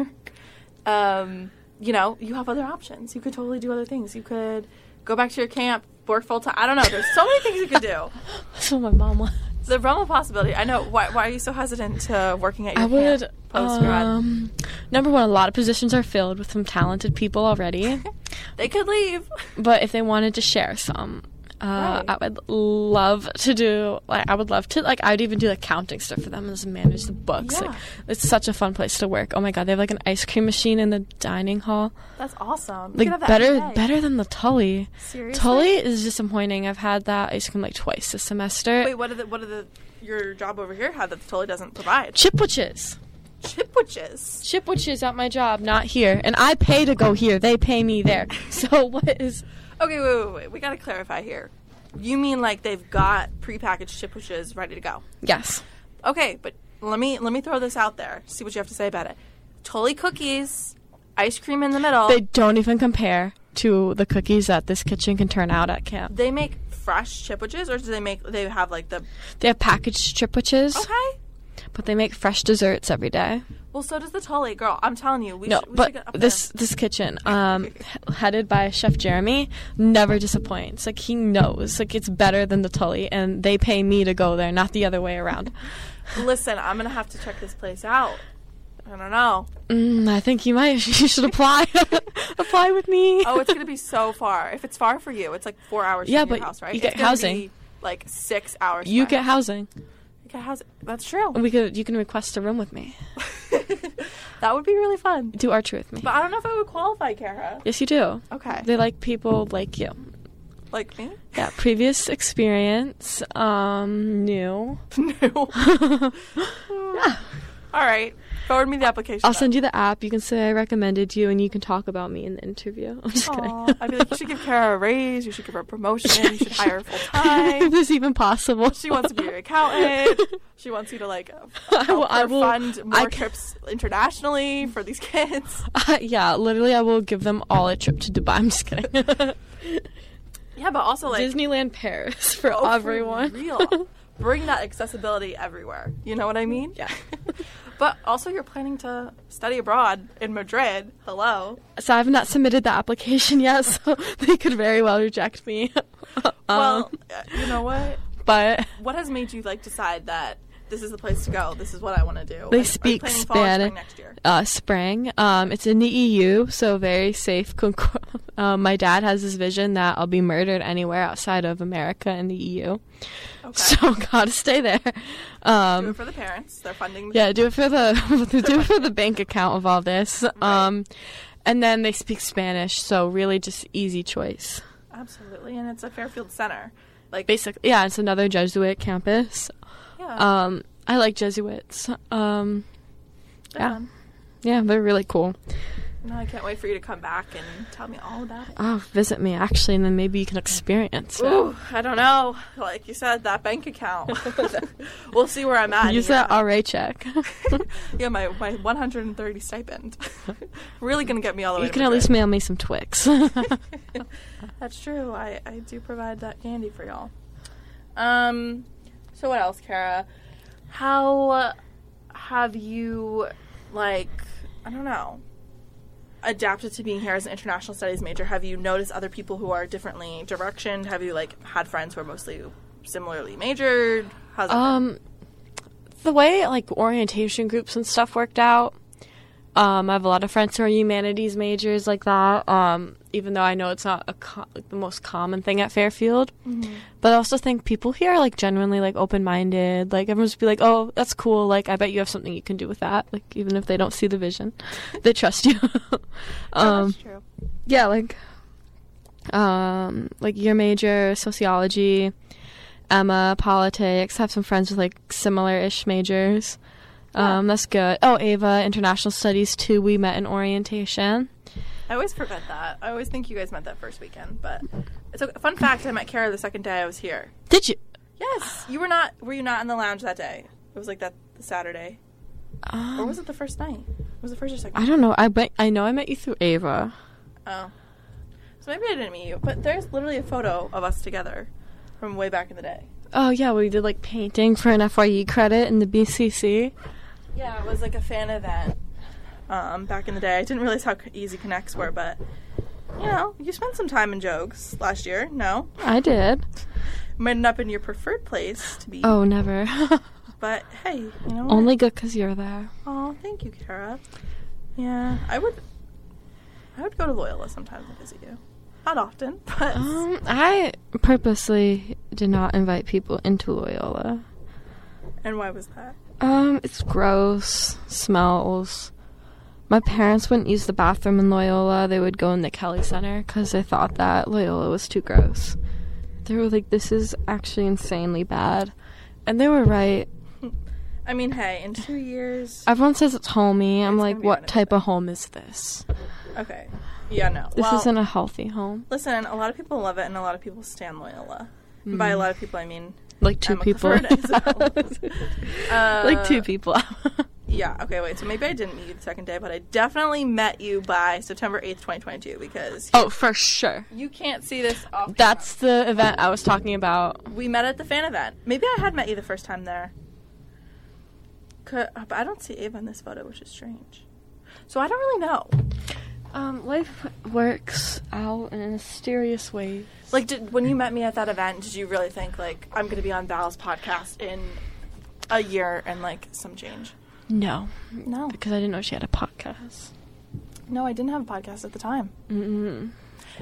um, you know, you have other options. You could totally do other things. You could go back to your camp, work full time. I don't know. There's so many things you could do. <laughs> That's what my mom wants. The realm of possibility. I know. Why, why are you so hesitant to working at your I would. post grad? Um, number one, a lot of positions are filled with some talented people already. <laughs> they could leave. but if they wanted to share some, uh, Right. I would love to do. Like, I would love to. Like, I'd even do the counting stuff for them and just manage the books. Like, it's such a fun place to work. Oh my god, they have like an ice cream machine in the dining hall. That's awesome. You Like better, better than the Tully. Seriously? Tully is disappointing. I've had that ice cream like twice this semester. Wait, what are the what are the your job over here had that the Tully doesn't provide? Chipwiches. Chipwiches. Chipwiches at my job, not here. And I pay to go here. They pay me there. <laughs> So what is? Okay, wait, wait, wait. We got to clarify here. You mean like they've got prepackaged chipwiches ready to go? Yes. Okay, but let me let me throw this out there. See what you have to say about it. Tully cookies, ice cream in the middle. They don't even compare to the cookies that this kitchen can turn out at camp. They make fresh chipwiches, or do they make they have like the They have packaged chipwiches, okay? But they make fresh desserts every day. Well, so does the Tully girl. I'm telling you, we no, should, we but should get up this this kitchen, um, headed by Chef Jeremy, never disappoints. Like he knows, like it's better than the Tully, and they pay me to go there, not the other way around. <laughs> Listen, I'm gonna have to check this place out. I don't know. Mm, I think you might. <laughs> You should apply. <laughs> apply with me. Oh, it's gonna be so far. If it's far for you, it's like four hours Yeah, from your but house, right? you get It's housing. be, like six hours. you get housing. Get housing. That's true. We could. You can request a room with me. <laughs> that would be really fun. Do archery with me. But I don't know if I would qualify, Kara. Yes, you do. Okay. They like people like you. Like me? Yeah, previous experience, um, new. <laughs> New. <laughs> Yeah. All right. Forward me the application. I'll send you the app. You can say I recommended you, and you can talk about me in the interview. <laughs> I'm just Aw, kidding. I'd be like, you should give Kara a raise. You should give her a promotion. You should hire her full <laughs> if time. this even possible. She wants to be your accountant. She wants you to like <laughs> I will- I will- fund more I trips internationally for these kids. Uh, yeah, literally, I will give them all a trip to Dubai. I'm just kidding. Yeah, but also like Disneyland Paris for oh, for everyone. real. Bring that accessibility everywhere. You know what I mean? Yeah. <laughs> But also, you're planning to study abroad in Madrid. Hello. So I have not submitted the application yet, <laughs> so they could very well reject me. well, Um, <laughs> uh, you know what? but What has made you like decide that this is the place to go? This is what I want to do. They speak planning fall or spring Spanish. next year. uh, spring. Um, it's in the EU, so very safe. <laughs> Um, my dad has this vision that I'll be murdered anywhere outside of America and the EU. Okay. So <laughs> gotta stay there. do Um, it for the parents. They're funding. The yeah, do it for the <laughs> do it for the bank account of all this. Um, and then they speak Spanish, so really just easy choice. Absolutely, and it's a Fairfield Center. Like, Basically, yeah, it's another Jesuit campus. Yeah, Um, I like Jesuits. Um, yeah. fun. yeah, they're really cool. No, I can't wait for you to come back and tell me all about it. Oh, visit me actually, and then maybe you can experience it. Ooh, I don't know. Like you said, that bank account. <laughs> <laughs> we'll see where I'm at. Use that RA check. <laughs> yeah, my, my 130 stipend. really gonna get me all the way. you can at least mail me some Twix. That's true. I, I do provide that candy for y'all. Um, so what else, Kara? How have you like I don't know adapted to being here as an international studies major? Have you noticed other people who are differently directioned? Have you like had friends who are mostly similarly majored? How's? Um, the way like orientation groups and stuff worked out. Um, I have a lot of friends who are humanities majors like that. Um, even though I know it's not a co- like, the most common thing at Fairfield, but I also think people here are like genuinely like open minded. Like everyone's be like, "Oh, that's cool." Like I bet you have something you can do with that. Like even if they don't see the vision, <laughs> they trust you. <laughs> um, That's true. yeah, like um like your major sociology, Emma politics, have some friends with like similar ish majors. Um that's good. Oh, Ava international studies too. We met in orientation. I always forget that. I always think you guys met that first weekend, but it's a fun fact. I met Kara the second day I was here. Did you? Yes, you were not. Were you not in the lounge that day? It was like that the Saturday, um, or was it the first night? Was it first or second? I don't know. I bet I know I met you through Ava. Oh, so maybe I didn't meet you, but there's literally a photo of us together from way back in the day. Oh yeah, we did like painting for an FYE credit in the BCC. Yeah, it was like a fan event um, back in the day. I didn't realize how easy connects were, but you know, you spent some time in Jogues last year. No, I did. might not been your preferred place to be. Oh, never. <laughs> but hey, you know, what? Only good because you're there. Oh, thank you, Kara. Yeah, I would. I would go to Loyola sometimes and visit you. Not often, <laughs> but Um, I purposely did not invite people into Loyola. and why was that? Um, it's gross, smells. My parents wouldn't use the bathroom in Loyola. They would go in the Kelley Center because they thought that Loyola was too gross. They were like, "This is actually insanely bad," and they were right. <laughs> I mean, hey, in two years. Everyone says it's homey. I'm It's like, what type of home is this? Okay. Yeah, no. This well, isn't a healthy home. Listen, a lot of people love it, and a lot of people stand Loyola. And By a mm-hmm. lot of people, I mean Like two Emma people. <laughs> Uh, like two people. <laughs> Yeah. Okay. Wait. So maybe I didn't meet you the second day, but I definitely met you by September eighth, twenty twenty two, because oh, for sure. you can't see this off. That's the event I was talking about. we met at the fan event. Maybe I had met you the first time there. Could, but I don't see Ava in this photo, which is strange. So I don't really know. Um, life works out in a mysterious way. Like, did, when you met me at that event, did you really think like I'm going to be on Val's podcast in a year and like some change? No, No, because I didn't know she had a podcast. no, I didn't have a podcast at the time. Mm-mm.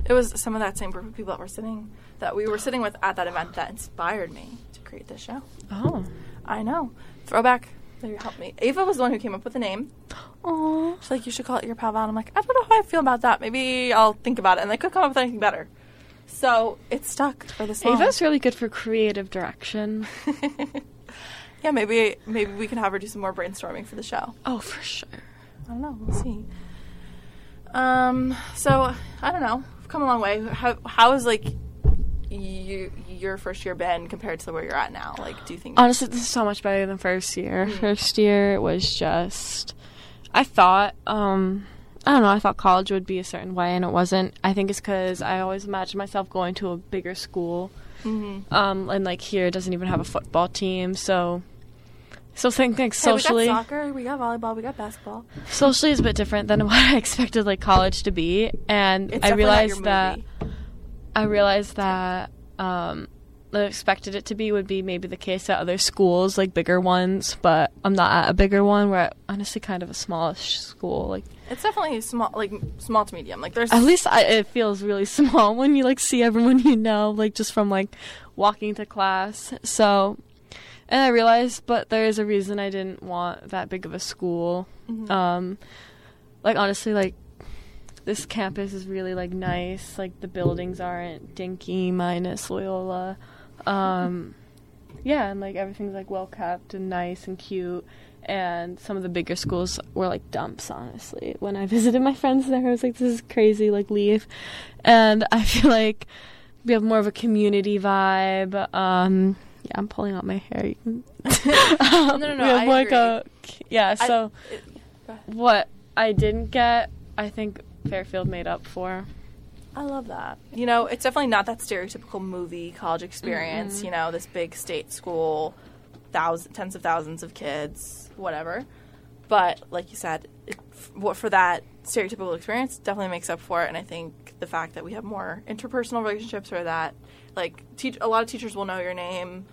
It was some of that same group of people that were sitting that we were sitting with at that event that inspired me to create this show. Oh. I know. Throwback. There, help me. Ava was the one who came up with the name. Aw. She's like, you should call it your pal Val. And I'm like, I don't know how I feel about that. Maybe I'll think about it. And they could come up with anything better. So it stuck for this long. Ava's really good for creative direction. <laughs> yeah, maybe maybe we can have her do some more brainstorming for the show. Oh, for sure. I don't know. We'll see. Um. So I don't know. We've come a long way. How how is like you your first year been compared to where you're at now? Like, do you think? Honestly, this is so much better than first year. First year was just. I thought, um, I don't know, I thought college would be a certain way, and it wasn't. I think it's because I always imagined myself going to a bigger school. Mhm. Um, and like here, it doesn't even have a football team, so. So think like Hey, socially, we got soccer, we got volleyball, we got basketball. socially is a bit different than <laughs> what I expected like college to be, and It's I realized that movie. I realized that um, I expected it to be would be maybe the case at other schools, like bigger ones, but I'm not at a bigger one. We're at honestly kind of a smallish school. Like It's definitely small, like small to medium. Like there's at least I, it feels really <laughs> small when you like see everyone you know, like just from like walking to class. So, and I realized, but there is a reason I didn't want that big of a school. Mhm. Um, like honestly, like this campus is really like nice. Like the buildings aren't dinky, minus Loyola. Um, yeah, and like everything's like well kept and nice and cute. And some of the bigger schools were like dumps, honestly. When I <laughs> visited my friends there, I was like, "This is crazy." Like, leave. And <laughs> I feel like we have more of a community vibe. Um, yeah, I'm pulling out my hair. Can. <laughs> no, no, no, We have I like agree. a yeah. I- So it- what I didn't get, I think Fairfield made up for. I love that. You know, it's definitely not that stereotypical movie college experience. You know, this big state school thousands, tens of thousands of kids, whatever. But like you said, it, what for that stereotypical experience definitely makes up for it. And I think the fact that we have more interpersonal relationships, or that like teach a lot of teachers will know your name.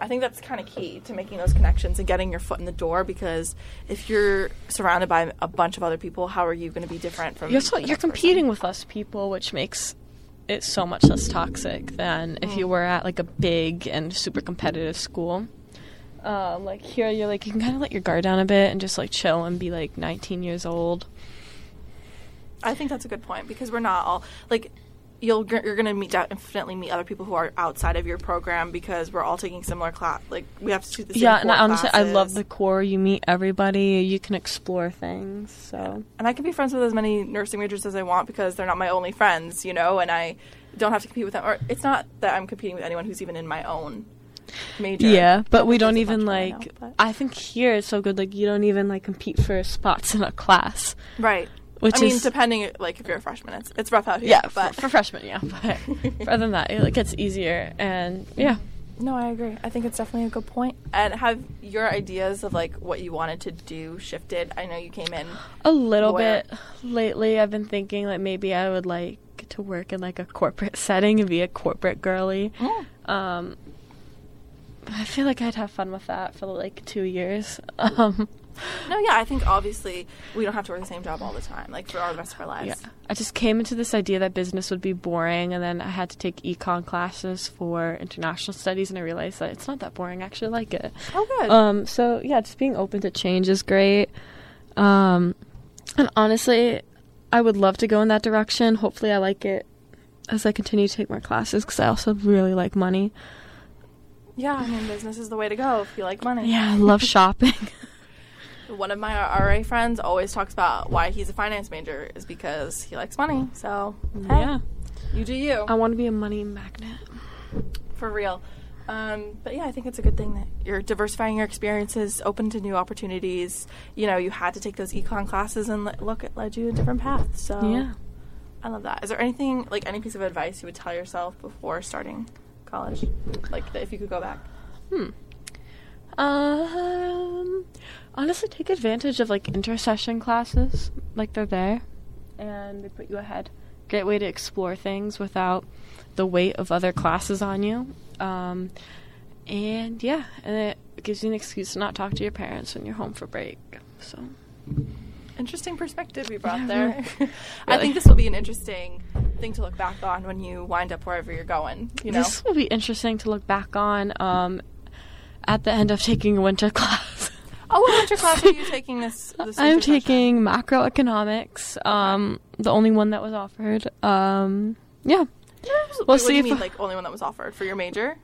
I think that's kind of key to making those connections and getting your foot in the door. Because if you're surrounded by a bunch of other people, how are you going to be different from? You're, so, you're next person? competing with less people, which makes it so much less toxic than if you were at like a big and super competitive school. Um, like here, you're like you can kind of let your guard down a bit and just like chill and be like 19 years old. I think that's a good point because we're not all like you'll you're going to meet definitely meet other people who are outside of your program because we're all taking similar class. Like we have to do the same. yeah, and I, honestly, I love the core. You meet everybody. You can explore things. So and I can be friends with as many nursing majors as I want because they're not my only friends, you know, and I don't have to compete with them. Or it's not that I'm competing with anyone who's even in my own major. yeah, but we don't even bunch of them I like. know, but- I think here it's so good. Like you don't even like compete for spots in a class. right. Which I mean, depending, like if you're a freshman, it's it's rough out here. yeah, but for, for freshmen, yeah. But <laughs> other than that, it like, gets easier, and yeah, No, I agree. I think it's definitely a good point. And have your ideas of like what you wanted to do shifted? I know you came in. a little Where- bit lately. I've been thinking like maybe I would like to work in like a corporate <laughs> setting and be a corporate girly. Um, I feel like I'd have fun with that for like two years. <laughs> Um, No, yeah, I think obviously we don't have to work the same job all the time, like for our rest of our lives. yeah, I just came into this idea that business would be boring, and then I had to take econ classes for international studies, and I realized that it's not that boring. I actually like it. Oh, good. Um, so yeah, just being open to change is great. Um, and honestly, I would love to go in that direction. Hopefully, I like it as I continue to take more classes because I also really like money. yeah, I mean, business is the way to go if you like money. Yeah, I love <laughs> shopping. <laughs> One of my RA friends always talks about why he's a finance major is because he likes money. So, hey, yeah, you do you. I want to be a money magnet. for real. Um, but yeah, I think it's a good thing that you're diversifying your experiences, open to new opportunities. You know, you had to take those econ classes, and le- look, it led you a different path. So Yeah. I love that. Is there anything like any piece of advice you would tell yourself before starting college? Like if you could go back. Hmm. Um, honestly, take advantage of like intersession classes, like they're there, and they put you ahead. Great way to explore things without the weight of other classes on you. Um, and yeah, and it gives you an excuse to not talk to your parents when you're home for break. So Interesting perspective you brought Yeah, there. really. <laughs> I think this will be an interesting thing to look back on when you wind up wherever you're going. You know, this will be interesting to look back on. Um, at the end of taking a winter <laughs> class. Oh, what winter class are you <laughs> taking this? this I'm session? taking macroeconomics, um, the only one that was offered. Um, yeah, we'll what see do you if mean, I- like only one that was offered for your major?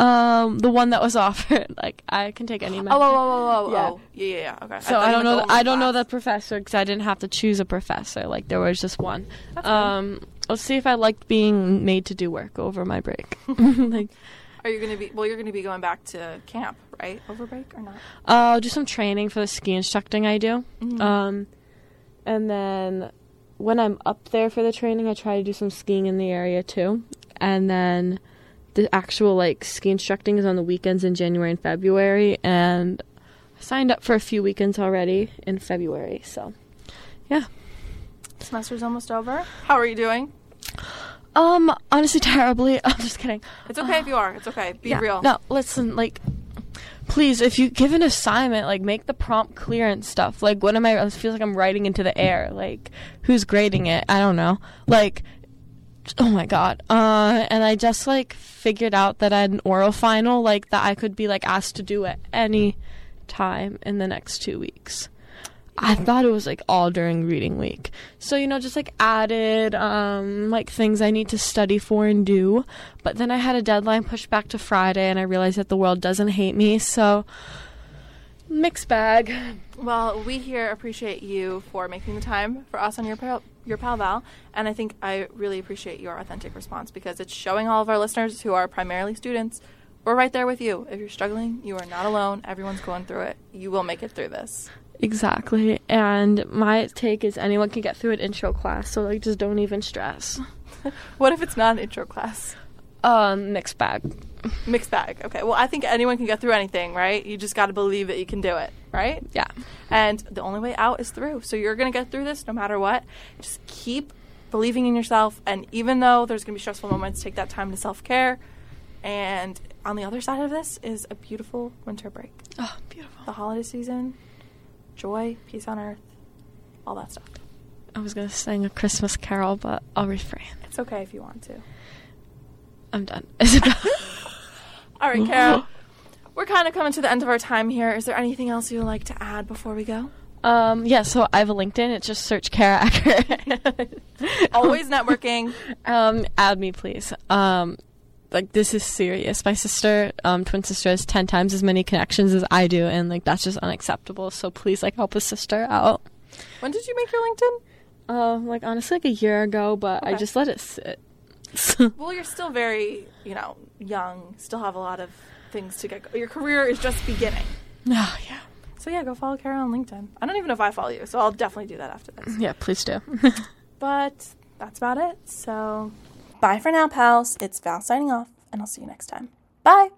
um, the one that was <laughs> offered. Like I can take any. Oh, major. oh, oh, oh, oh, Yeah. oh. yeah, yeah, yeah. Okay. So thought I, don't know. the I don't know the professor because I didn't have to choose a professor. Like there was just one. That's. Um, let's see if I liked being made to do work over my break. <laughs> like, Are you gonna be? Well, you're gonna be going back to camp, right? Over break or not? I'll do some training for the ski instructing I do. Mhm. Um, and then when I'm up there for the training, I try to do some skiing in the area too. And then the actual like ski instructing is on the weekends in January and February, and I signed up for a few weekends already in February. So, yeah. Semester's almost over. How are you doing? Um, honestly, <laughs> terribly. <laughs> I'm just kidding. It's okay if you are. It's okay. Be Yeah. real. No, listen, like, please, if you give an assignment, like, make the prompt clear and stuff. Like, what am I? I feel like I'm writing into the air. Like, who's grading it? I don't know. Like, oh my god. Uh, and I just like figured out that I had an oral final, like that I could be like asked to do at any time in the next two weeks. I thought it was like all during reading week. So, you know, just like added um like things I need to study for and do. But then I had a deadline pushed back to Friday and I realized that the world doesn't hate me. So mixed bag. Well, we here appreciate you for making the time for us on your pal, your pal Val, and I think I really appreciate your authentic response because it's showing all of our listeners who are primarily students. We're right there with you. If you're struggling, you are not alone. Everyone's going through it. You will make it through this. Exactly. And my take is anyone can get through an intro class, so like just don't even stress. <laughs> What if it's not an intro class? Um, mixed bag. Mixed bag. Okay. Well, I think anyone can get through anything, right? You just got to believe that you can do it, right? Yeah. And the only way out is through. So you're going to get through this no matter what. Just keep believing in yourself. And even though there's going to be stressful moments, take that time to self care. And on the other side of this is a beautiful winter break. Oh, beautiful. The holiday season, joy, peace on earth, all that stuff. I was gonna sing a Christmas carol, but I'll refrain. It's okay if you want to. I'm done. <laughs> Isabel. <laughs> All right, Kara. We're kind of coming to the end of our time here. Is there anything else you would like to add before we go? um, yeah. So I have a LinkedIn. It's just search Kara Eckert. <laughs> Always networking. Um, add me, please. Um, like this is serious. My sister, um, twin sister, has ten times as many connections as I do, and like that's just unacceptable. So please, like, help a sister out. When did you make your LinkedIn? Um, like honestly, like a year ago, but I just let it sit. <laughs> Well, you're still very, you know, young. Still have a lot of things to get. Your career is just beginning. oh <sighs> yeah, So yeah, go follow Kara on LinkedIn. I don't even know if I follow you, so I'll definitely do that after this. yeah. Please do. <laughs> But that's about it. So bye for now, pals. It's Val signing off, and I'll see you next time. Bye.